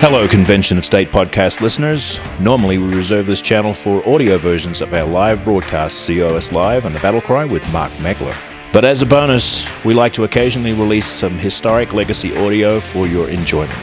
Hello, Convention of State podcast listeners. Normally, we reserve this channel for audio versions of our live broadcast, COS Live and the Battle Cry with Mark Meckler. But as a bonus, we like to occasionally release some historic legacy audio for your enjoyment.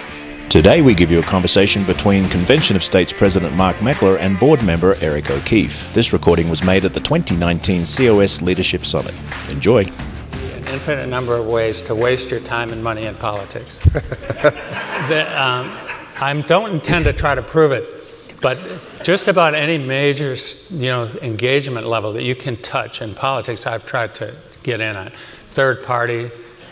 Today, we give you a conversation between Convention of States President Mark Meckler and board member Eric O'Keefe. This recording was made at the 2019 COS Leadership Summit. Enjoy. An infinite number of ways to waste your time and money in politics. the, um, I don't intend to try to prove it, but just about any major, you know, engagement level that you can touch in politics, I've tried to get in on. Third party,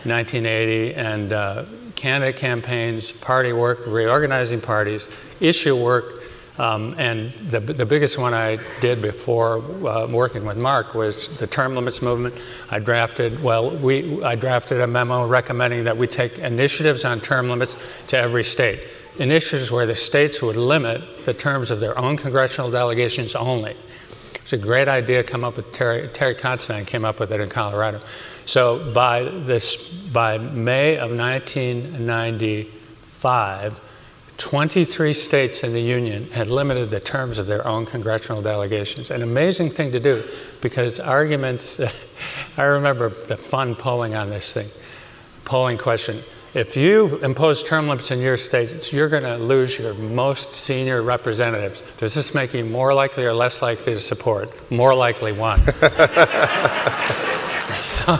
1980, and uh, candidate campaigns, party work, reorganizing parties, issue work, um, and the, the biggest one I did before uh, working with Mark was the term limits movement. I drafted, well, we, I drafted a memo recommending that we take initiatives on term limits to every state. Initiatives where the states would limit the terms of their own congressional delegations only. It's a great idea. Come up with Terry, Terry Considine came up with it in Colorado. So by this, by May of 1995, 23 states in the Union had limited the terms of their own congressional delegations. An amazing thing to do because arguments, I remember the fun polling on this thing. Polling question if you impose term limits in your states, you're going to lose your most senior representatives. Does this make you more likely or less likely to support? More likely one. so,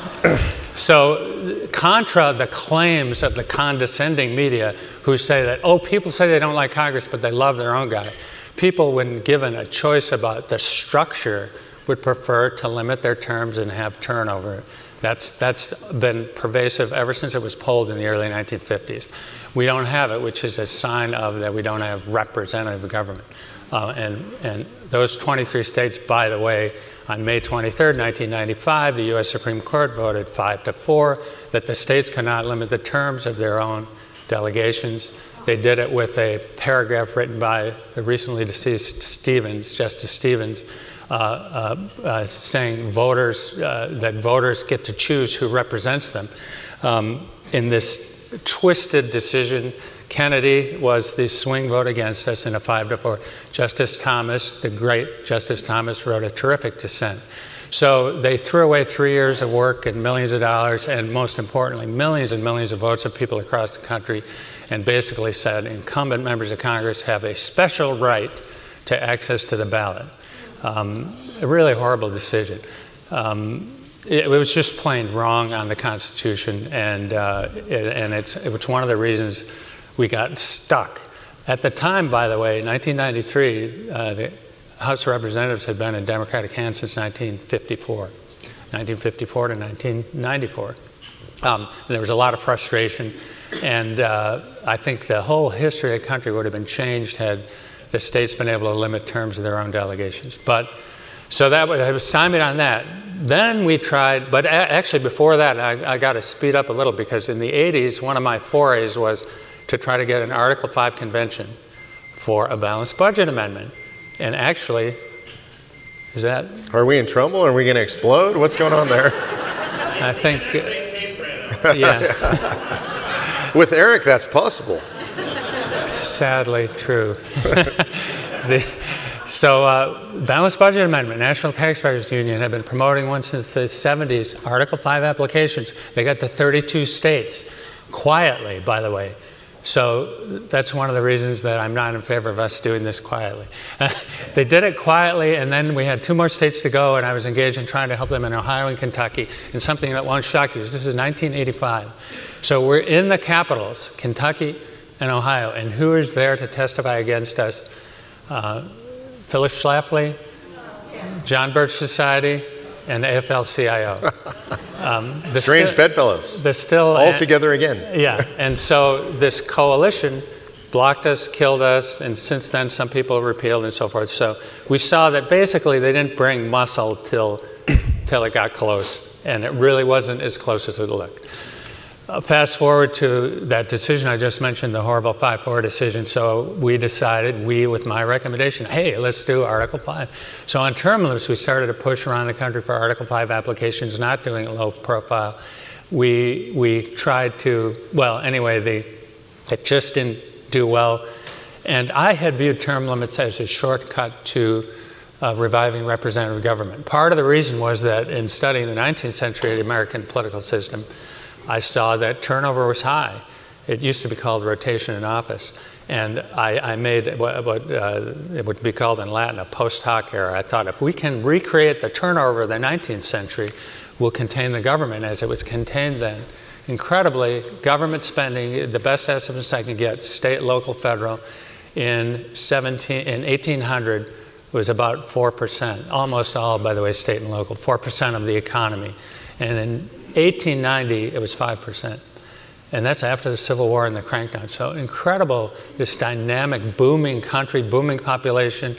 so, contra the claims of the condescending media who say that, oh, people say they don't like Congress, but they love their own guy. People, when given a choice about the structure, would prefer to limit their terms and have turnover. That's, that's been pervasive ever since it was polled in the early 1950s. We don't have it, which is a sign of that we don't have representative government. Uh, and, and those 23 states, by the way, on May 23, 1995, the U.S. Supreme Court voted 5 to 4 that the states cannot limit the terms of their own delegations. They did it with a paragraph written by the recently deceased Stevens, Justice Stevens, saying voters uh, that voters get to choose who represents them. Um, in this twisted decision, Kennedy was the swing vote against us in a five to four. Justice Thomas, the great Justice Thomas, wrote a terrific dissent. So they threw away three years of work and millions of dollars, and most importantly, millions and millions of votes of people across the country, and basically said incumbent members of Congress have a special right to access to the ballot. Um, a really horrible decision. Um, it, it, was just plain wrong on the Constitution, and, uh, it, and it's, it was one of the reasons we got stuck. At the time, by the way, 1993, uh, the House of Representatives had been in Democratic hands since 1954, 1954 to 1994. Um, there was a lot of frustration, and uh, I think the whole history of the country would have been changed had the states been able to limit terms of their own delegations. But so that was, I was stymied on that. Then we tried, but a- actually before that, I, I got to speed up a little because in the 80s, one of my forays was to try to get an Article 5 convention for a balanced budget amendment. And actually, is that? Are we in trouble? Are we going to explode? What's going on there? I think. Uh, yeah. With Eric, that's possible sadly true. the, so, uh, balanced budget amendment, National Taxpayers Union had been promoting one since the 70s. Article 5 applications, they got to 32 states, quietly, by the way. So, that's one of the reasons that I'm not in favor of us doing this quietly. they did it quietly, and then we had two more states to go, and I was engaged in trying to help them in Ohio and Kentucky in something that won't shock you. This is 1985. So, we're in the capitals, Kentucky, and Ohio. And who is there to testify against us? Uh, Phyllis Schlafly, John Birch Society, and AFL-CIO. Um, Strange sti- bedfellows. The still all together again. Yeah, and so this coalition blocked us, killed us, and since then some people repealed and so forth. So we saw that basically they didn't bring muscle till till it got close, and it really wasn't as close as it looked. Uh, fast forward to that decision I just mentioned, the horrible 5 4 decision. So we decided, we with my recommendation, hey, let's do Article 5. So on term limits, we started to push around the country for Article 5 applications, not doing low profile. We, we tried to, well, anyway, the, it just didn't do well. And I had viewed term limits as a shortcut to uh, reviving representative government. Part of the reason was that in studying the 19th century American political system, I saw that turnover was high. It used to be called rotation in office. And I, I made what, what uh, it would be called in Latin a post hoc error. I thought if we can recreate the turnover of the 19th century, we'll contain the government as it was contained then. Incredibly, government spending, the best estimates I can get, state, local, federal, in, 17, in 1800 was about 4%, almost all, by the way, state and local, 4% of the economy. And in 1890, it was 5%. And that's after the Civil War and the crackdown. So incredible, this dynamic, booming country, booming population,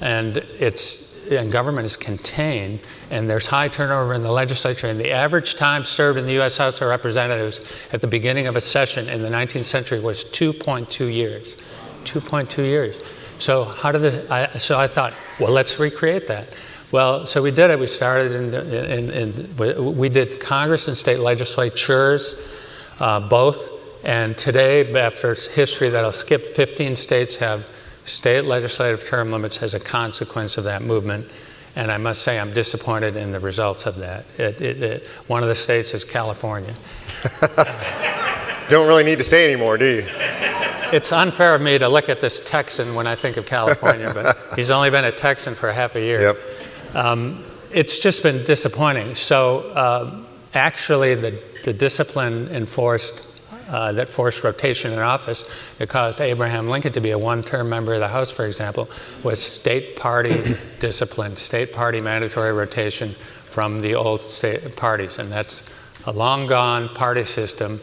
and it's and government is contained, and there's high turnover in the legislature. And the average time served in the U.S. House of Representatives at the beginning of a session in the 19th century was 2.2 years. 2.2 years. So how did it, I, so I thought, well, let's recreate that. Well, so we did it. We started in, in, in we did Congress and state legislatures, uh, both. And today, after history that I'll skip, 15 states have state legislative term limits as a consequence of that movement. And I must say, I'm disappointed in the results of that. It, it, it, one of the states is California. Don't really need to say anymore, do you? It's unfair of me to look at this Texan when I think of California, but he's only been a Texan for half a year. Yep. Um, it's just been disappointing. So, uh, actually, the, the discipline enforced uh, that forced rotation in office that caused Abraham Lincoln to be a one term member of the House, for example, was state party discipline, state party mandatory rotation from the old state parties. And that's a long gone party system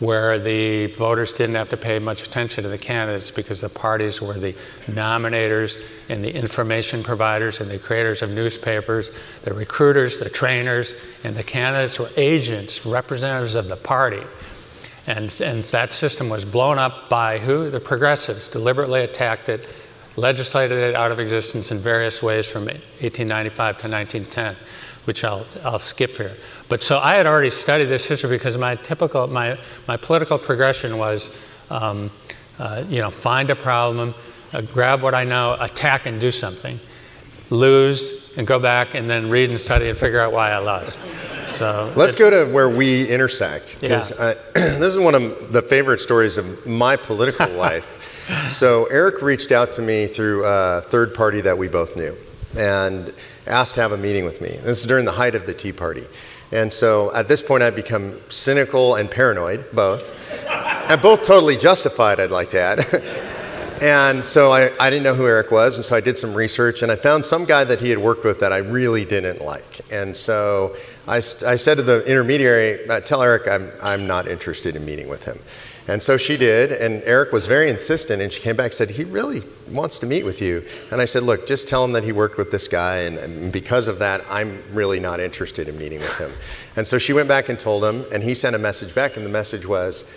where the voters didn't have to pay much attention to the candidates because the parties were the nominators and the information providers and the creators of newspapers, the recruiters, the trainers, and the candidates were agents, representatives of the party. And, and that system was blown up by who? The progressives deliberately attacked it, legislated it out of existence in various ways from 1895 to 1910 which I'll, I'll skip here. But so I had already studied this history because my typical, my, my political progression was, um, uh, you know, find a problem, uh, grab what I know, attack and do something, lose and go back and then read and study and figure out why I lost. So let's it, go to where we intersect because yeah. this is one of the favorite stories of my political life. So Eric reached out to me through a third party that we both knew, and asked to have a meeting with me. This is during the height of the Tea Party. And so at this point, I'd become cynical and paranoid, both. and both totally justified, I'd like to add. and so I, I didn't know who Eric was, and so I did some research, and I found some guy that he had worked with that I really didn't like. And so I, I said to the intermediary, uh, Tell Eric I'm, I'm not interested in meeting with him. And so she did, and Eric was very insistent, and she came back and said, He really wants to meet with you. And I said, Look, just tell him that he worked with this guy, and, and, because of that, I'm really not interested in meeting with him. And so she went back and told him, and he sent a message back, and the message was,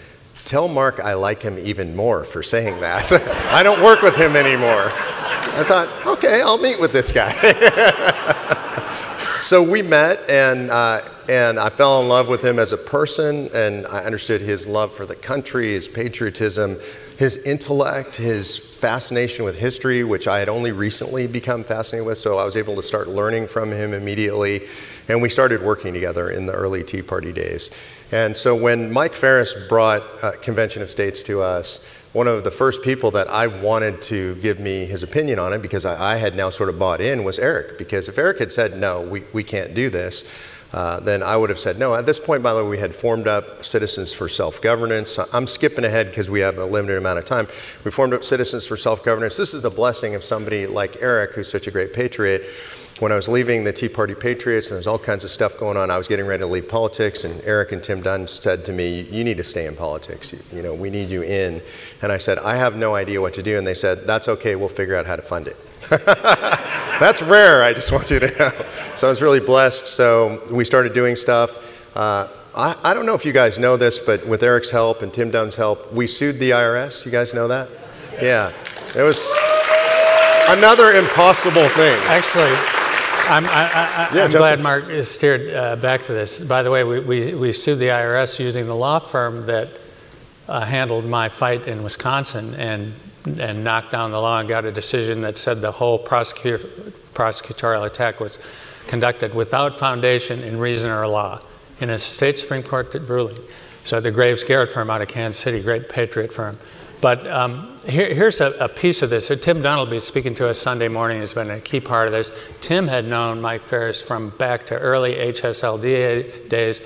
Tell Mark I like him even more for saying that. I don't work with him anymore. I thought, okay, I'll meet with this guy. so we met, and uh, and I fell in love with him as a person, and I understood his love for the country, his patriotism, his intellect, his fascination with history, which I had only recently become fascinated with. So I was able to start learning from him immediately, and we started working together in the early Tea Party days. And so when Mike Farris brought uh, Convention of States to us, one of the first people that I wanted to give me his opinion on it, because I, I had now sort of bought in, was Eric. Because if Eric had said, no, we, we can't do this, uh, then I would have said no. At this point, by the way, we had formed up Citizens for Self Governance. I'm skipping ahead because we have a limited amount of time. We formed up Citizens for Self Governance. This is the blessing of somebody like Eric, who's such a great patriot. When I was leaving the Tea Party Patriots, and there's all kinds of stuff going on, I was getting ready to leave politics, and Eric and Tim Dunn said to me, "You need to stay in politics. You, you know, we need you in." And I said, "I have no idea what to do," and they said, "That's okay. We'll figure out how to fund it." That's rare, I just want you to know. So I was really blessed. So we started doing stuff. Uh, I, I, don't know if you guys know this, but with Eric's help and Tim Dunn's help, we sued the IRS. You guys know that? Yeah. It was another impossible thing. Actually, I'm, I, am yeah, glad Mark is steered uh, back to this. By the way, we, we, we sued the IRS using the law firm that uh, handled my fight in Wisconsin and, and knocked down the law and got a decision that said the whole prosecutorial attack was conducted without foundation in reason or law in a state Supreme Court ruling. So the Graves Garrett firm out of Kansas City, great patriot firm. But um, here, here's a, a, piece of this. So Tim be speaking to us Sunday morning. Has been a key part of this. Tim had known Mike Farris from back to early HSLD days.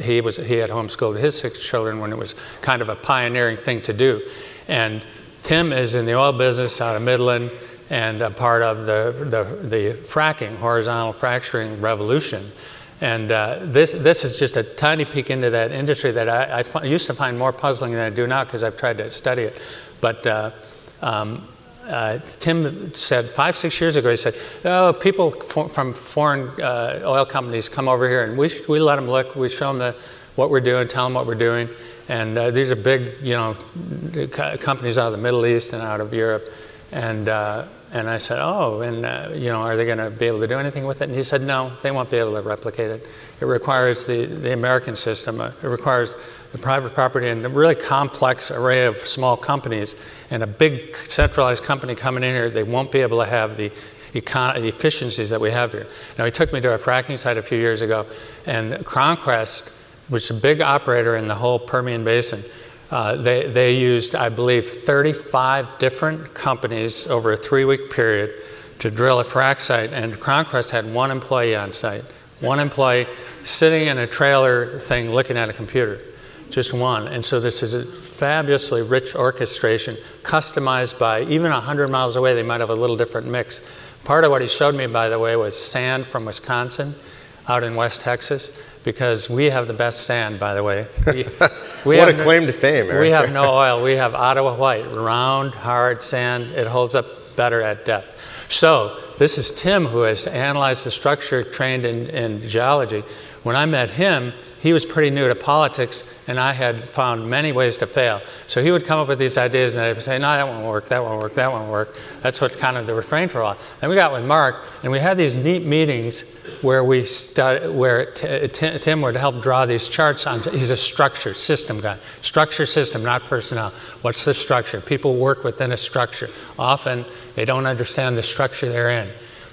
He was he had homeschooled his six children when it was kind of a pioneering thing to do. And Tim is in the oil business out of Midland and a part of the, the, the fracking, horizontal fracturing revolution. And uh, this, this is just a tiny peek into that industry that I, I used to find more puzzling than I do now because I've tried to study it. But uh, um, uh, Tim said five, six years ago, he said, oh, people for, from foreign uh, oil companies come over here and we, we let them look, we show them the, what we're doing, tell them what we're doing. And uh, these are big, you know, companies out of the Middle East and out of Europe. And uh, and I said, oh, and uh, you know, are they going to be able to do anything with it? And he said, no, they won't be able to replicate it. It requires the, the American system. Uh, it requires the private property and a really complex array of small companies and a big centralized company coming in here. They won't be able to have the, econ- the efficiencies that we have here. Now, he took me to a fracking site a few years ago, and CrownQuest, which is a big operator in the whole Permian Basin, uh, they, they used, I believe, 35 different companies over a three week period to drill a frac site, and CrownQuest had one employee on site. One employee sitting in a trailer thing looking at a computer. Just one. And so this is a fabulously rich orchestration, customized by even 100 miles away, they might have a little different mix. Part of what he showed me, by the way, was sand from Wisconsin out in West Texas because we have the best sand, by the way. We, we what a claim to fame, Eric. We have no oil. We have Ottawa White, round, hard sand. It holds up better at depth. So this is Tim who has analyzed the structure, trained in, in geology. When I met him, he was pretty new to politics, and I had found many ways to fail. So he would come up with these ideas, and I'd say, "No, that won't work. That won't work. That won't work." That's what kind of the refrain for a while. Then we got with Mark, and we had these neat meetings where we study, where t- t- Tim would help draw these charts on. He's a structure system guy. Structure system, not personnel. What's the structure? People work within a structure. Often they don't understand the structure they're in.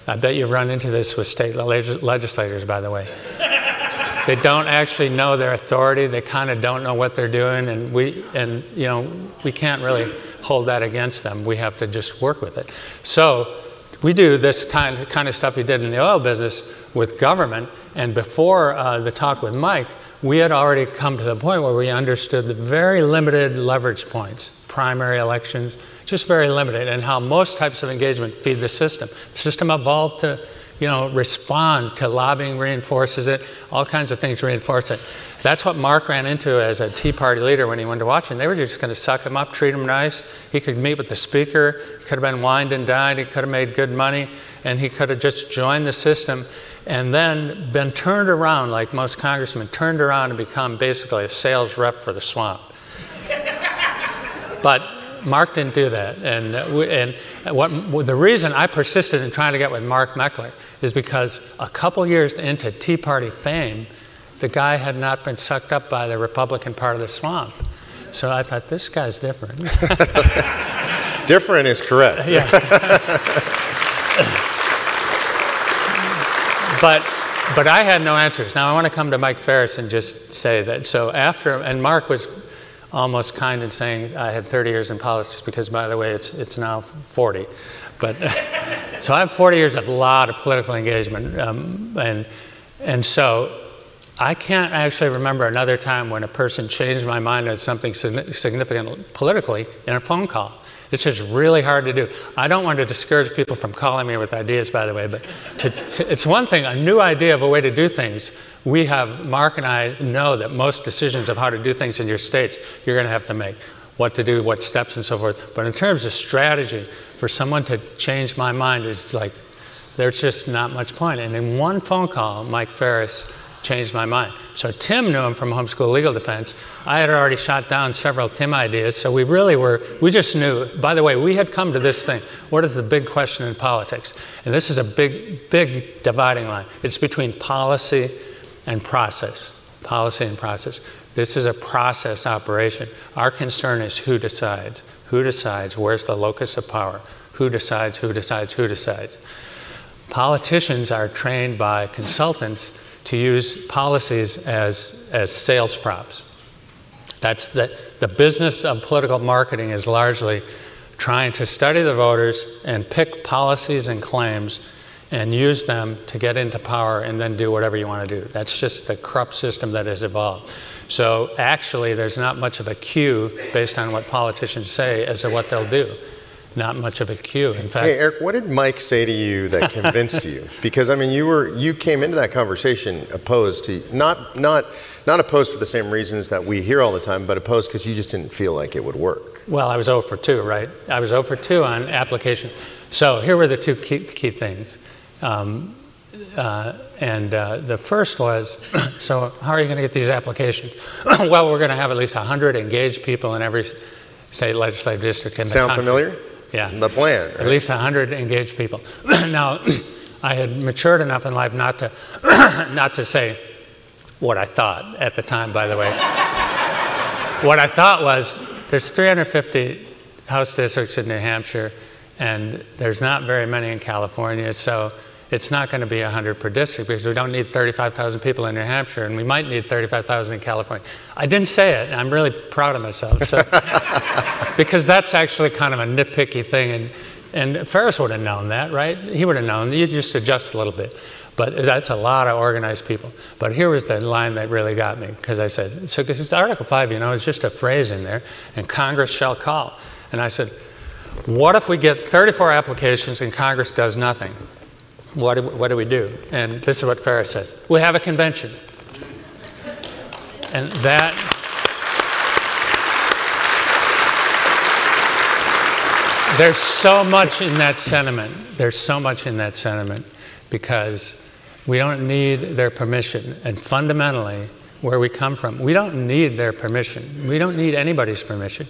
I bet you've run into this with state legislators, by the way they don't actually know their authority. They kind of don't know what they're doing, and we and you know we can't really hold that against them. We have to just work with it. So we do this kind of, kind of stuff we did in the oil business with government. And before uh, the talk with Mike, we had already come to the point where we understood the very limited leverage points, primary elections, just very limited, and how most types of engagement feed the system. The system evolved to you know, respond to lobbying reinforces it, all kinds of things reinforce it. That's what Mark ran into as a Tea Party leader when he went to Washington. They were just going to suck him up, treat him nice. He could meet with the speaker, he could have been wined and dined, he could have made good money, and he could have just joined the system and then been turned around, like most congressmen, turned around and become basically a sales rep for the swamp. but Mark didn't do that. And, and what, the reason I persisted in trying to get with Mark Meckler is because a couple years into Tea Party fame, the guy had not been sucked up by the Republican part of the swamp. So I thought, this guy's different. different is correct. yeah. but, but I had no answers. Now I want to come to Mike Farris and just say that. So after, and Mark was almost kind in saying I had 30 years in politics because, by the way, it's, it's now 40. But so I have 40 years of a lot of political engagement, um, and and so I can't actually remember another time when a person changed my mind on something significant politically in a phone call. It's just really hard to do. I don't want to discourage people from calling me with ideas, by the way, but to, to, it's one thing, a new idea of a way to do things. We have, Mark and I know that most decisions of how to do things in your states, you're going to have to make what to do, what steps, and so forth. But in terms of strategy, for someone to change my mind is like, there's just not much point. And in one phone call, Mike Farris changed my mind. So Tim knew him from Homeschool Legal Defense. I had already shot down several Tim ideas, so we really were, we just knew. By the way, we had come to this thing. What is the big question in politics? And this is a big, big dividing line. It's between policy and process. Policy and process. This is a process operation. Our concern is who decides. Who decides? Where's the locus of power? Who decides? Who decides? Who decides? Politicians are trained by consultants to use policies as, as sales props. That's the, the business of political marketing is largely trying to study the voters and pick policies and claims and use them to get into power and then do whatever you want to do. That's just the corrupt system that has evolved. So actually, there's not much of a cue based on what politicians say as to what they'll do. Not much of a cue. In fact, hey Eric, what did Mike say to you that convinced you? Because I mean, you were you came into that conversation opposed to not not not opposed for the same reasons that we hear all the time, but opposed because you just didn't feel like it would work. Well, I was 0 for 2, right? I was 0 for 2 on application. So here were the two key, key things. Um, uh, and uh, the first was so, how are you going to get these applications? well, we're going to have at least 100 engaged people in every state legislative district in the Sound country. familiar? Yeah. The plan. Right? At least 100 engaged people. now, I had matured enough in life not to, not to say what I thought at the time, by the way. what I thought was there's 350 House districts in New Hampshire, and there's not very many in California, so it's not going to be 100 per district because we don't need 35,000 people in New Hampshire, and we might need 35,000 in California. I didn't say it, I'm really proud of myself. So, because that's actually kind of a nitpicky thing, and, and Farris would have known that, right? He would have known. You just adjust a little bit. But that's a lot of organized people. But here was the line that really got me because I said, so because Article 5, you know, it's just a phrase in there, and Congress shall call. And I said, what if we get 34 applications and Congress does nothing? What do, what do we do? And this is what Farris said we have a convention. And that. There's so much in that sentiment. There's so much in that sentiment because we don't need their permission. And fundamentally, where we come from, we don't need their permission. We don't need anybody's permission.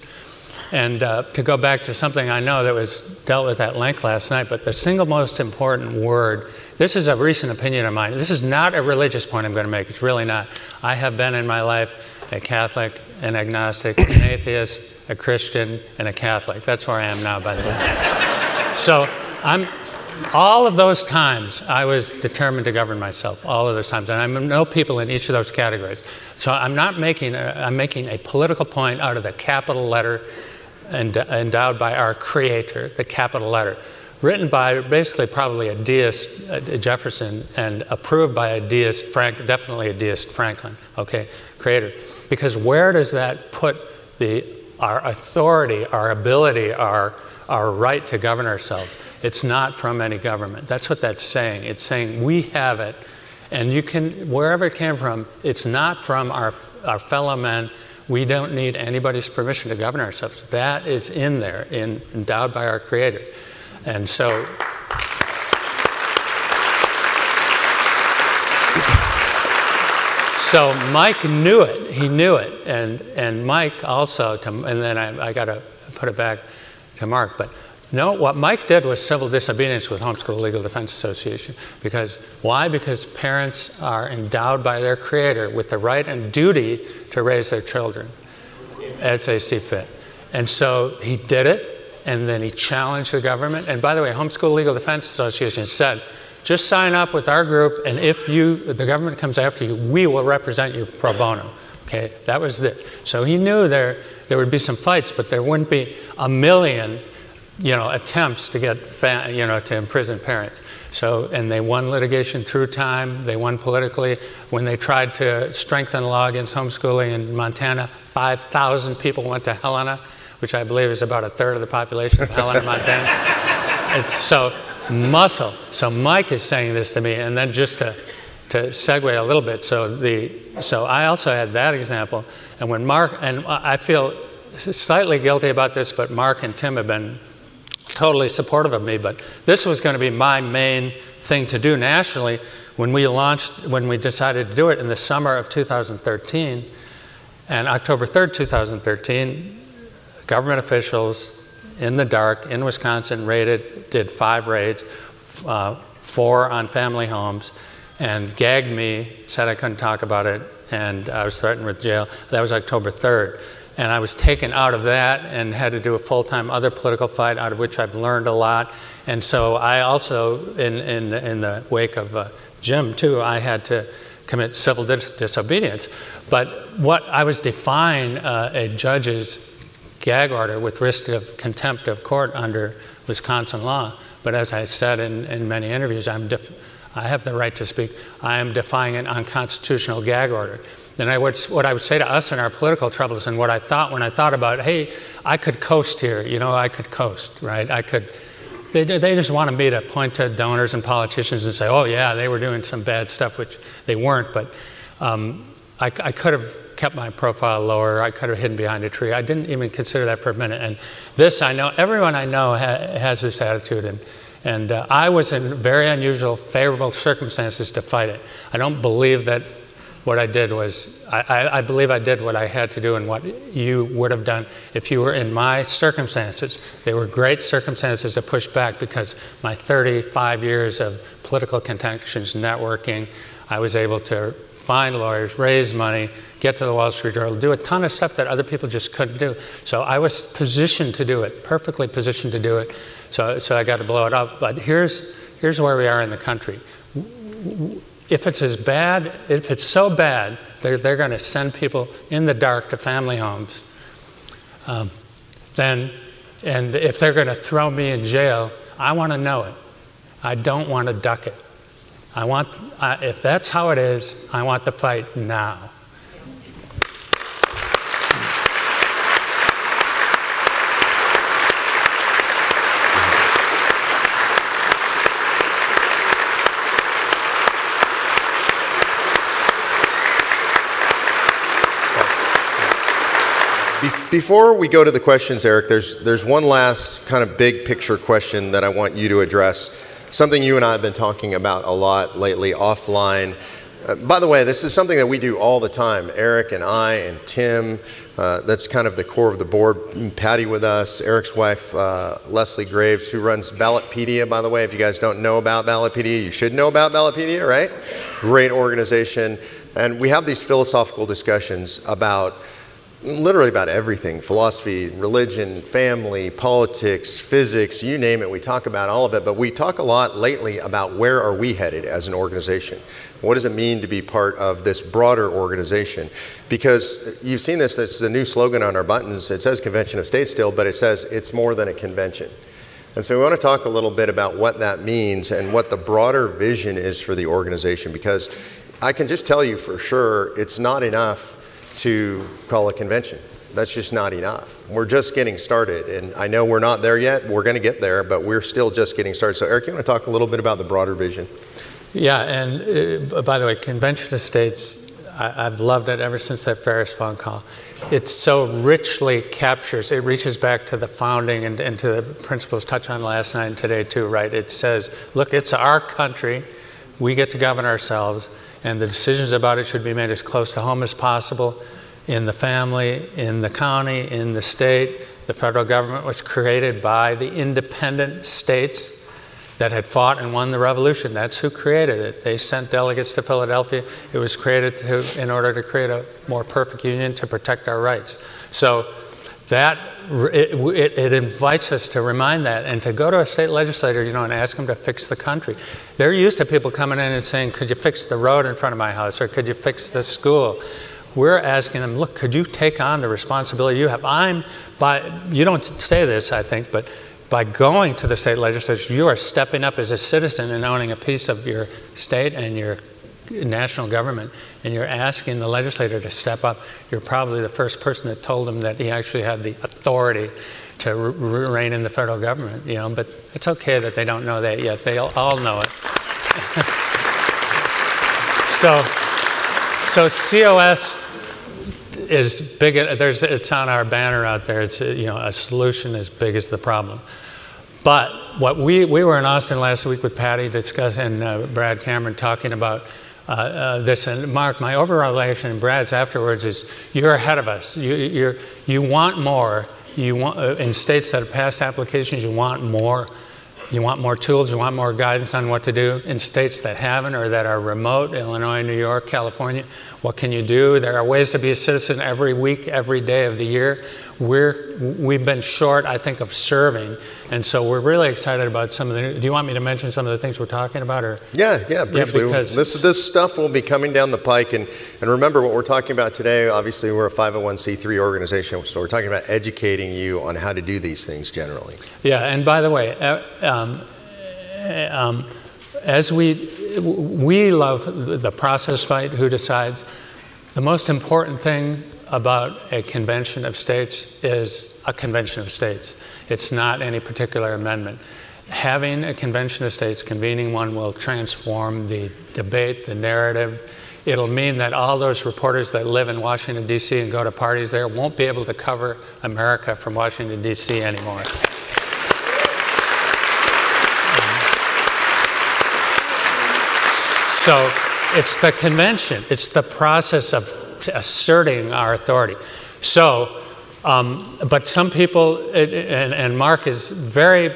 And uh, to go back to something I know that was dealt with at length last night, but the single most important word, this is a recent opinion of mine. This is not a religious point I'm going to make. It's really not. I have been in my life a Catholic, an agnostic, an atheist, a Christian, and a Catholic. That's where I am now, by the way. so I'm, all of those times I was determined to govern myself. All of those times, and I know people in each of those categories. So I'm not making. A, I'm making a political point out of the capital letter endowed by our Creator, the capital letter, written by basically probably a deist, uh, Jefferson, and approved by a deist, Frank, definitely a deist, Franklin, okay, Creator. Because where does that put the, our authority, our ability, our, our right to govern ourselves? It's not from any government. That's what that's saying. It's saying we have it, and you can, wherever it came from, it's not from our, our fellow men we don't need anybody's permission to govern ourselves. That is in there, in, endowed by our Creator. And so, so Mike knew it. He knew it. And, and Mike also, to, and then I, I got to put it back to Mark, but no, what Mike did was civil disobedience with Homeschool Legal Defense Association. Because why? Because parents are endowed by their Creator with the right and duty to raise their children as they see fit. And so he did it, and then he challenged the government. And by the way, Homeschool Legal Defense Association said, just sign up with our group, and if you the government comes after you, we will represent you pro bono. Okay, that was it. So he knew there there would be some fights, but there wouldn't be a million you know, attempts to get, fa- you know, to imprison parents. So, and they won litigation through time. They won politically. When they tried to strengthen the law against homeschooling in Montana, 5,000 people went to Helena, which I believe is about a third of the population of Helena, Montana. It's so muscle. So Mike is saying this to me, and then just to, to segue a little bit. So the, so I also had that example, and when Mark and I feel slightly guilty about this, but Mark and Tim have been totally supportive of me, but this was going to be my main thing to do nationally when we launched, when we decided to do it in the summer of 2013. And October 3rd, 2013, government officials in the dark in Wisconsin raided, did five raids, uh, four on family homes, and gagged me, said I couldn't talk about it, and I was threatened with jail. That was October 3rd. And I was taken out of that and had to do a full time other political fight, out of which I've learned a lot. And so I also, in, in, the, in the wake of uh, Jim, too, I had to commit civil dis- disobedience. But what I was defying uh, a judge's gag order with risk of contempt of court under Wisconsin law. But as I said in, in many interviews, I'm def- I have the right to speak. I am defying an unconstitutional gag order. And I would, what I would say to us in our political troubles, and what I thought when I thought about, hey, I could coast here, you know, I could coast, right? I could. They, they just wanted me to point to donors and politicians and say, oh, yeah, they were doing some bad stuff, which they weren't. But um, I, I could have kept my profile lower. I could have hidden behind a tree. I didn't even consider that for a minute. And this, I know, everyone I know ha- has this attitude. And, and uh, I was in very unusual, favorable circumstances to fight it. I don't believe that what I did was, I, I, believe I did what I had to do and what you would have done if you were in my circumstances. They were great circumstances to push back because my 35 years of political connections, networking, I was able to find lawyers, raise money, get to the Wall Street Journal, do a ton of stuff that other people just couldn't do. So I was positioned to do it, perfectly positioned to do it. So, so I got to blow it up. But here's, here's where we are in the country if it's as bad, if it's so bad, they're, they're going to send people in the dark to family homes. Um, then, and if they're going to throw me in jail, I want to know it. I don't want to duck it. I want, uh, if that's how it is, I want the fight now. Before we go to the questions, Eric, there's, there's one last kind of big picture question that I want you to address. Something you and I have been talking about a lot lately offline. Uh, by the way, this is something that we do all the time. Eric and I and Tim, uh, that's kind of the core of the board. Patty with us, Eric's wife, uh, Leslie Graves, who runs Ballotpedia, by the way. If you guys don't know about Ballotpedia, you should know about Ballotpedia, right? Great organization. And we have these philosophical discussions about literally about everything philosophy, religion, family, politics, physics, you name it. We talk about all of it, but we talk a lot lately about where are we headed as an organization? What does it mean to be part of this broader organization? Because you've seen this, that's the new slogan on our buttons. It says Convention of States still, but it says it's more than a convention. And so we want to talk a little bit about what that means and what the broader vision is for the organization because I can just tell you for sure it's not enough to call a convention. That's just not enough. We're just getting started. And I know we're not there yet. We're going to get there, but we're still just getting started. So, Eric, you want to talk a little bit about the broader vision? Yeah, and uh, by the way, Convention of States, I, have loved it ever since that Farris phone call. It so richly captures, it reaches back to the founding and, and to the principles touched on last night and today, too, right? It says, look, it's our country. We get to govern ourselves and the decisions about it should be made as close to home as possible in the family, in the county, in the state. The federal government was created by the independent states that had fought and won the revolution. That's who created it. They sent delegates to Philadelphia. It was created to, in order to create a more perfect union to protect our rights. So that it, it, it, invites us to remind that and to go to a state legislator, you know, and ask them to fix the country. They're used to people coming in and saying, "Could you fix the road in front of my house?" or "Could you fix the school?" We're asking them, "Look, could you take on the responsibility you have?" I'm by you don't say this, I think, but by going to the state legislature, you are stepping up as a citizen and owning a piece of your state and your national government and you're asking the legislator to step up, you're probably the first person that told him that he actually had the authority to rein in the federal government, you know, but it's okay that they don't know that yet. They all know it. so, so COS is big. There's, it's on our banner out there. It's you know a solution as big as the problem. But what we we were in Austin last week with Patty discussing and uh, Brad Cameron talking about this. And Mark, my overall reaction and Brad's afterwards is you're ahead of us. You, you you want more. You want, uh, in states that have passed applications, you want more. You want more tools, you want more guidance on what to do. In states that haven't or that are remote, Illinois, New York, California, What can you do? There are ways to be a citizen every week, every day of the year. We're, we've been short, I think, of serving. And so we're really excited about some of the. Do you want me to mention some of the things we're talking about? or Yeah, yeah, briefly. Yeah, because this, this stuff will be coming down the pike. And, and remember what we're talking about today. Obviously, we're a 501c3 organization, so we're talking about educating you on how to do these things generally. Yeah, and by the way, um, um, as we we love the process fight, who decides. The most important thing about a convention of states is a convention of states. It's not any particular amendment. Having a convention of states, convening one, will transform the debate, the narrative. It'll mean that all those reporters that live in Washington, D.C. and go to parties there won't be able to cover America from Washington, D.C. anymore. So it's the convention, it's the process of asserting our authority. So, um, but some people, and, and, Mark is very,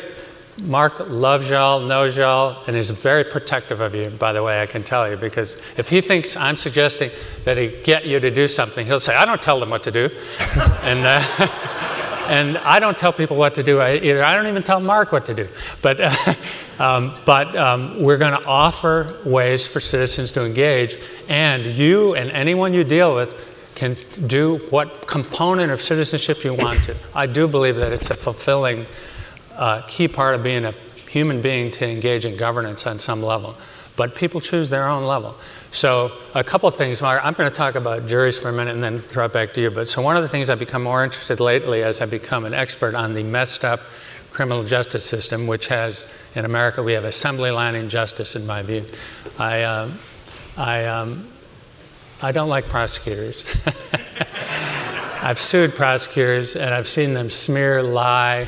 Mark loves y'all, knows y'all, and is very protective of you, by the way, I can tell you, because if he thinks I'm suggesting that he get you to do something, he'll say, I don't tell them what to do. and, uh, and I don't tell people what to do either. I don't even tell Mark what to do. But, uh, um, but um, we're going to offer ways for citizens to engage, and you and anyone you deal with can do what component of citizenship you want to. I do believe that it's a fulfilling uh, key part of being a human being to engage in governance on some level. But people choose their own level. So, a couple of things, Mark. I'm going to talk about juries for a minute and then throw it back to you. But so, one of the things I've become more interested lately as I've become an expert on the messed up criminal justice system, which has, in America, we have assembly line injustice, in my view. I, uh, I, um, I don't like prosecutors. I've sued prosecutors and I've seen them smear, lie.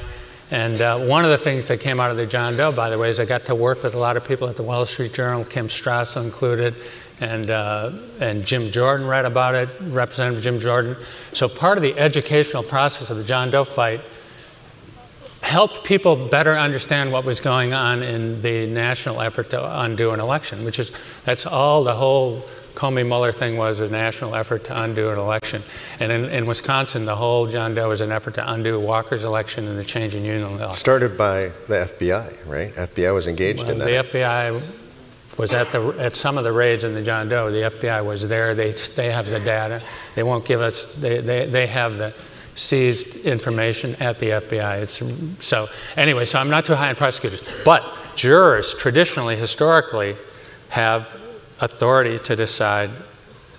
And uh, one of the things that came out of the John Doe, by the way, is I got to work with a lot of people at the Wall Street Journal, Kim Strassel included, and, uh, and Jim Jordan read about it, Representative Jim Jordan. So part of the educational process of the John Doe fight helped people better understand what was going on in the national effort to undo an election, which is, that's all the whole Comey Mueller thing was a national effort to undo an election. And in, in, Wisconsin, the whole John Doe was an effort to undo Walker's election and the change in union law. Started by the FBI, right? FBI was engaged well, in that. The FBI was at, the, at some of the raids in the John Doe. The FBI was there. They, they have the data. They won't give us, they, they, they have the seized information at the FBI. It's, so, anyway, so I'm not too high on prosecutors. But jurors, traditionally, historically, have authority to decide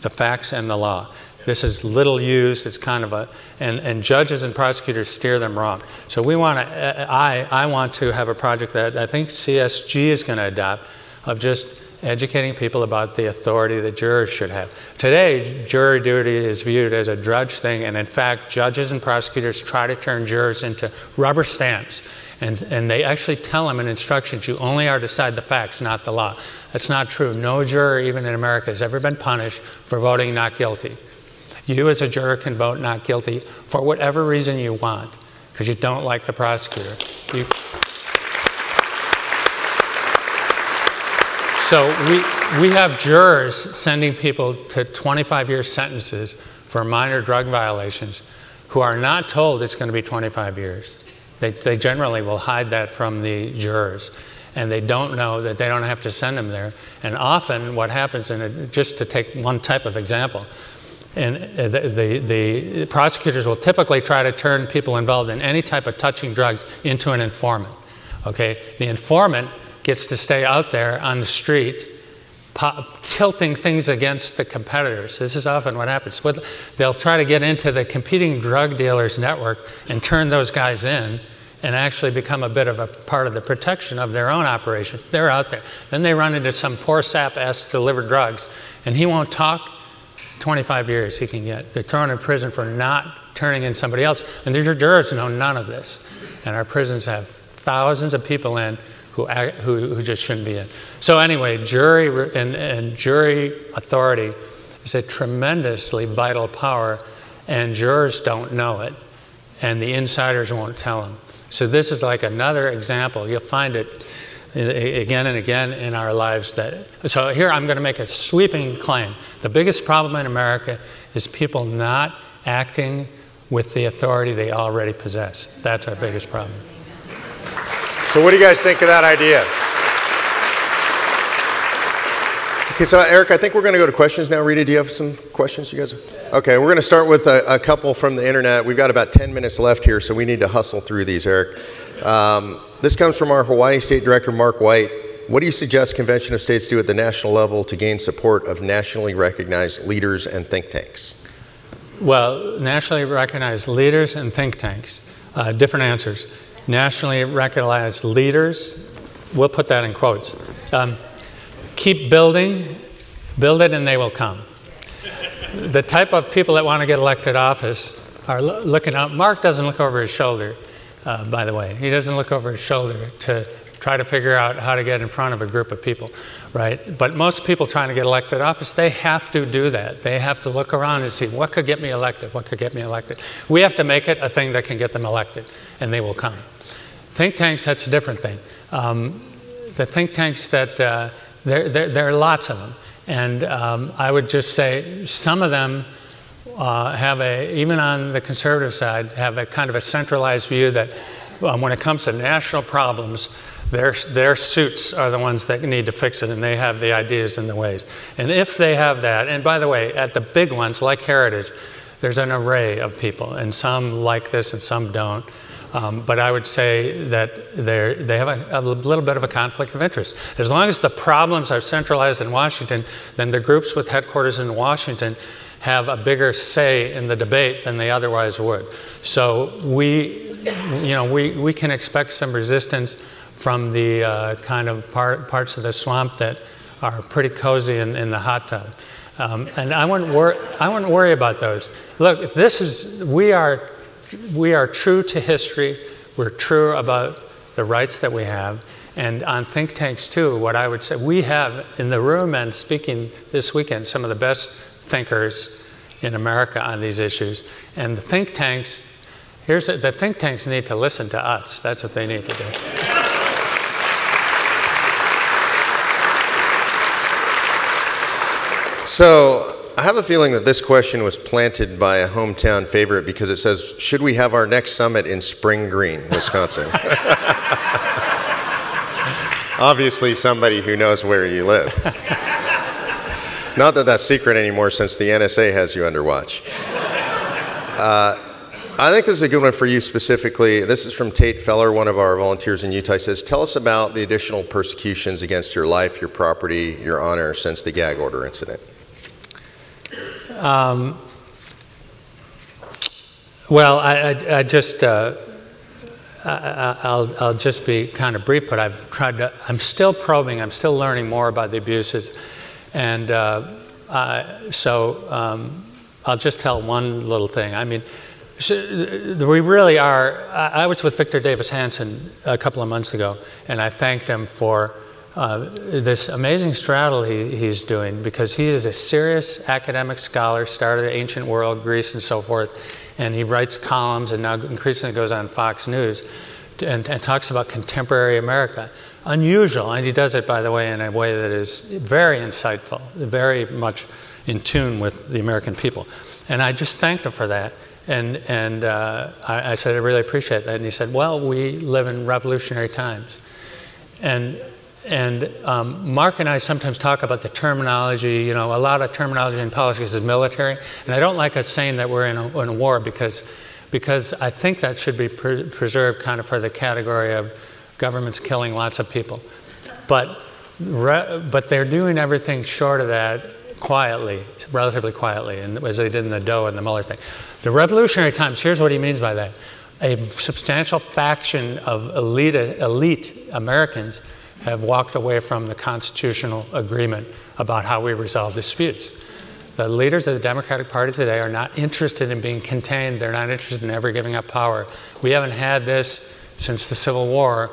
the facts and the law. This is little used. It's kind of a, and, and judges and prosecutors steer them wrong. So we want to, I, I want to have a project that I think CSG is going to adopt of just educating people about the authority that jurors should have. Today, jury duty is viewed as a drudge thing, and in fact, judges and prosecutors try to turn jurors into rubber stamps. And, and they actually tell them in instructions, you only are to decide the facts, not the law. That's not true. No juror, even in America, has ever been punished for voting not guilty. You, as a juror, can vote not guilty for whatever reason you want, because you don't like the prosecutor. You, So we, we have jurors sending people to 25 year sentences for minor drug violations who are not told it's going to be 25 years. They, they generally will hide that from the jurors. And they don't know that they don't have to send them there. And often, what happens, and just to take one type of example, and uh, the, the, the, prosecutors will typically try to turn people involved in any type of touching drugs into an informant. Okay, the informant gets to stay out there on the street tilting things against the competitors. This is often what happens. They'll try to get into the competing drug dealers network and turn those guys in and actually become a bit of a part of the protection of their own operation. They're out there. Then they run into some poor sap asked to deliver drugs, and he won't talk. 25 years he can get. They're thrown in prison for not turning in somebody else. And the jurors know none of this. And our prisons have thousands of people in who, who, who just shouldn't be in. So, anyway, jury and, and jury authority is a tremendously vital power, and jurors don't know it, and the insiders won't tell them. So, this is like another example. You'll find it uh, again and again in our lives that so here i'm going to make a sweeping claim the biggest problem in america is people not acting with the authority they already possess that's our biggest problem so what do you guys think of that idea okay so eric i think we're going to go to questions now rita do you have some questions you guys okay we're going to start with a, a couple from the internet we've got about 10 minutes left here so we need to hustle through these eric um, this comes from our Hawaii State Director, Mark White. What do you suggest Convention of States do at the national level to gain support of nationally recognized leaders and think tanks? Well, nationally recognized leaders and think tanks, uh, different answers. Nationally recognized leaders, we'll put that in quotes. Um, keep building, build it and they will come. The type of people that want to get elected office are looking out. Mark doesn't look over his shoulder uh, by the way. He doesn't look over his shoulder to try to figure out how to get in front of a group of people, right? But most people trying to get elected office, they have to do that. They have to look around and see what could get me elected, what could get me elected. We have to make it a thing that can get them elected, and they will come. Think tanks, that's a different thing. Um, the think tanks that, uh, there, there, there, are lots of them. And um, I would just say some of them uh, have a, even on the conservative side, have a kind of a centralized view that um, when it comes to national problems, their, their suits are the ones that need to fix it, and they have the ideas and the ways. And if they have that, and by the way, at the big ones like Heritage, there's an array of people, and some like this and some don't. Um, but I would say that they have a, a, little bit of a conflict of interest. As long as the problems are centralized in Washington, then the groups with headquarters in Washington have a bigger say in the debate than they otherwise would. So we, you know, we, we can expect some resistance from the uh, kind of part, parts of the swamp that are pretty cozy in, in the hot tub. Um, and I wouldn't, wor- I wouldn't worry about those. Look, this is, we are, we are true to history. We're true about the rights that we have. And on think tanks, too, what I would say, we have in the room and speaking this weekend some of the best thinkers in America on these issues. And the think tanks, here's a, the think tanks need to listen to us. That's what they need to do. So, I have a feeling that this question was planted by a hometown favorite because it says, Should we have our next summit in Spring Green, Wisconsin? Obviously, somebody who knows where you live. Not that that's secret anymore since the NSA has you under watch. Uh, I think this is a good one for you specifically. This is from Tate Feller, one of our volunteers in Utah. He says, Tell us about the additional persecutions against your life, your property, your honor since the gag order incident. Um, well, I, I, I just, uh, I, will I'll just be kind of brief, but I've tried to, I'm still probing, I'm still learning more about the abuses. And uh, uh, so um, I'll just tell one little thing. I mean, so we really are. I was with Victor Davis Hanson a couple of months ago, and I thanked him for uh, this amazing straddle he, he's doing because he is a serious academic scholar, started ancient world, Greece, and so forth, and he writes columns and now increasingly goes on Fox News and, and talks about contemporary America unusual, and he does it, by the way, in a way that is very insightful, very much in tune with the American people. And I just thanked him for that. And, and uh, I, I, said, I really appreciate that. And he said, Well, we live in revolutionary times. And, and um, Mark and I sometimes talk about the terminology. You know, a lot of terminology in politics is military. And I don't like us saying that we're in a, in a war because, because I think that should be pre- preserved kind of for the category of government's killing lots of people. But, but they're doing everything short of that quietly, relatively quietly, and as they did in the Doe and the Mueller thing. The revolutionary times, here's what he means by that. A substantial faction of elite, elite Americans have walked away from the constitutional agreement about how we resolve disputes. The leaders of the Democratic Party today are not interested in being contained. They're not interested in ever giving up power. We haven't had this since the Civil War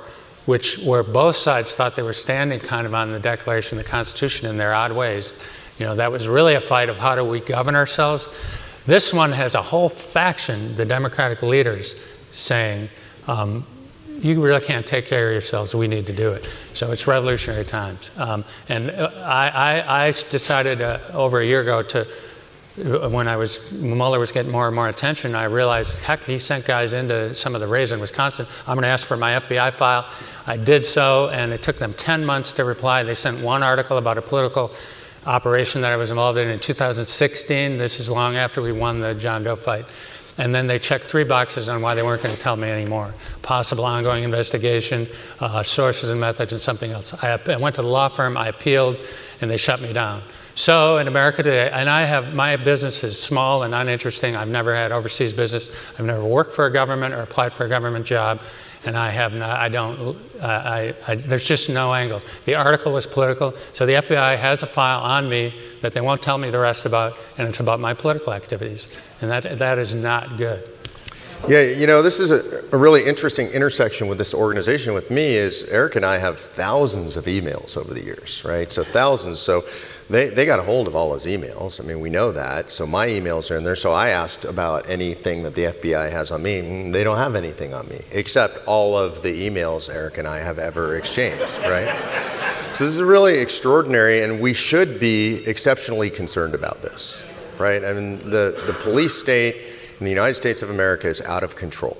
which where both sides thought they were standing kind of on the Declaration, of the Constitution in their odd ways. You know, that was really a fight of how do we govern ourselves. This one has a whole faction, the Democratic leaders, saying, um, you really can't take care of yourselves. We need to do it. So it's revolutionary times. Um, and uh, I, I, I decided uh, over a year ago to, uh, when I was, Mueller was getting more and more attention, I realized, heck, he sent guys into some of the raids in Wisconsin. I'm going to ask for my FBI file. I did so, and it took them 10 months to reply. They sent one article about a political operation that I was involved in in 2016. This is long after we won the John Doe fight. And then they checked three boxes on why they weren't going to tell me anymore possible ongoing investigation, uh, sources and methods, and something else. I, I went to the law firm, I appealed, and they shut me down. So in America today, and I have my business is small and uninteresting. I've never had overseas business. I've never worked for a government or applied for a government job, and I have not. I don't. I, I, there's just no angle. The article was political, so the FBI has a file on me that they won't tell me the rest about, and it's about my political activities, and that that is not good. Yeah, you know, this is a, a, really interesting intersection with this organization with me is Eric and I have thousands of emails over the years, right? So thousands. So they, they got a hold of all his emails. I mean, we know that. So my emails are in there. So I asked about anything that the FBI has on me. Mm, they don't have anything on me, except all of the emails Eric and I have ever exchanged, right? so this is really extraordinary, and we should be exceptionally concerned about this, right? I mean, the, the police state in the United States of America is out of control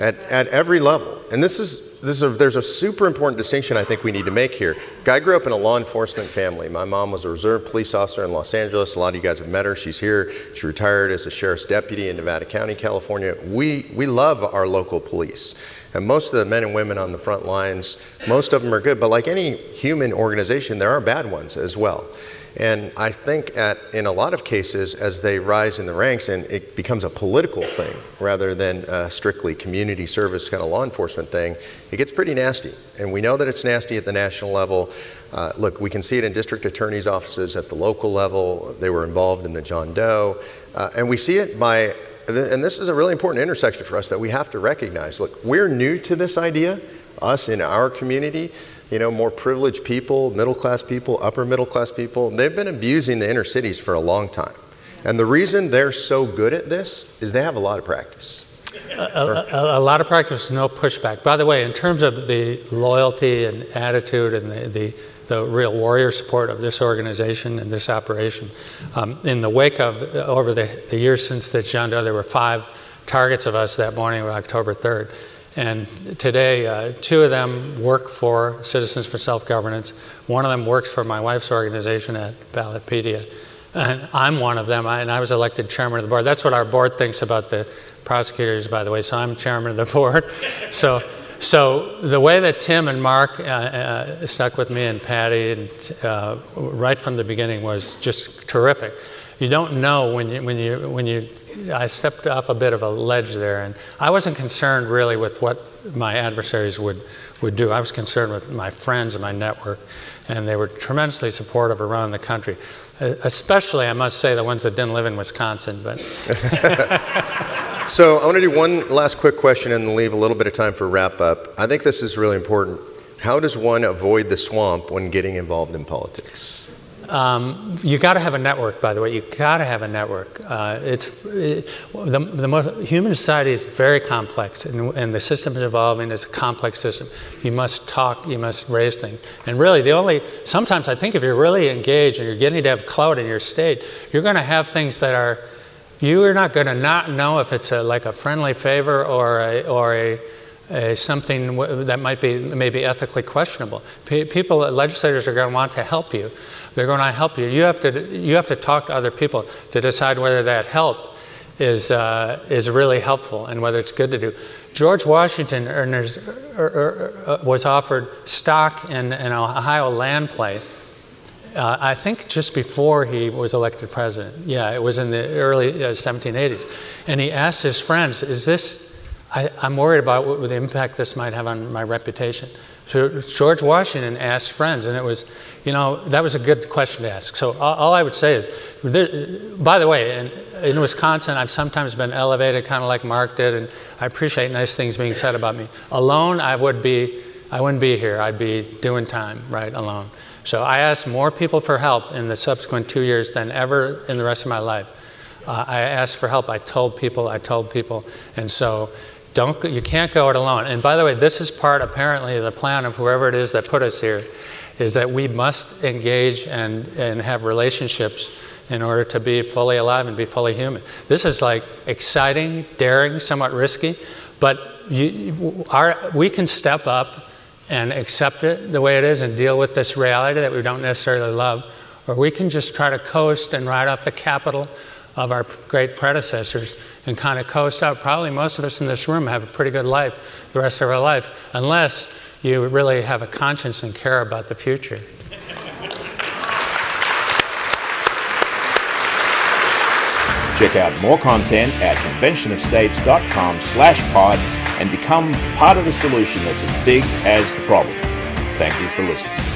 at, at every level. And this is, this is a, there's a super important distinction I think we need to make here. I grew up in a law enforcement family. My mom was a reserve police officer in Los Angeles. A lot of you guys have met her. She's here. She retired as a sheriff's deputy in Nevada County, California. We, we love our local police. And most of the men and women on the front lines, most of them are good. But like any human organization, there are bad ones as well. And I think at, in a lot of cases, as they rise in the ranks and it becomes a political thing rather than a strictly community service kind of law enforcement thing, it gets pretty nasty. And we know that it's nasty at the national level. Uh, look, we can see it in district attorneys' offices at the local level. They were involved in the John Doe. Uh, and we see it by, and this is a really important intersection for us that we have to recognize. Look, we're new to this idea, us in our community you know, more privileged people, middle class people, upper middle class people, they've been abusing the inner cities for a long time. And the reason they're so good at this is they have a lot of practice. A, a, a, lot of practice, no pushback. By the way, in terms of the loyalty and attitude and the, the, the real warrior support of this organization and this operation, um, in the wake of, over the, the years since the John there were five targets of us that morning of October 3rd. And today, uh, two of them work for Citizens for Self Governance. One of them works for my wife's organization at Ballotpedia. And I'm one of them, I, and I was elected chairman of the board. That's what our board thinks about the prosecutors, by the way, so I'm chairman of the board. so, so the way that Tim and Mark uh, uh, stuck with me and Patty and, uh, right from the beginning was just terrific. You don't know when you, when you, when you I stepped off a bit of a ledge there, and I wasn't concerned really with what my adversaries would, would do. I was concerned with my friends and my network, and they were tremendously supportive around the country. Uh, especially, I must say, the ones that didn't live in Wisconsin. But so I want to do one last quick question and leave a little bit of time for wrap up. I think this is really important. How does one avoid the swamp when getting involved in politics? Um, you got to have a network, by the way. You got to have a network. Uh, it's it, the, the most, human society is very complex, and, and, the system is evolving. It's a complex system. You must talk. You must raise things. And really, the only sometimes I think if you're really engaged and you're getting to have clout in your state, you're going to have things that are you are not going to not know if it's a, like a friendly favor or a, or a something that might be maybe ethically questionable. P- people, legislators are going to want to help you. They're going to help you. You have to, you have to talk to other people to decide whether that help is, uh, is really helpful and whether it's good to do. George Washington earners, er, er, er, was offered stock in an Ohio land play. Uh, I think just before he was elected president. Yeah, it was in the early uh, 1780s. And he asked his friends, Is this, I, am worried about what the impact this might have on my reputation. So George Washington asked friends, and it was, you know, that was a good question to ask. So all, all I would say is, by the way, in, in Wisconsin, I've sometimes been elevated, kind of like Mark did, and I appreciate nice things being said about me. Alone, I would be, I wouldn't be here. I'd be doing time, right, alone. So I asked more people for help in the subsequent two years than ever in the rest of my life. Uh, I asked for help. I told people. I told people, and so Don't, you can't go it alone. And by the way, this is part apparently of the plan of whoever it is that put us here, is that we must engage and, and have relationships in order to be fully alive and be fully human. This is like exciting, daring, somewhat risky, but you, our, we can step up and accept it the way it is and deal with this reality that we don't necessarily love, or we can just try to coast and ride off the capital of our great predecessors and kind of coast out. Probably most of us in this room have a pretty good life the rest of our life, unless you really have a conscience and care about the future. Check out more content at conventionofstates.com slash pod and become part of the solution that's as big as the problem. Thank you for listening.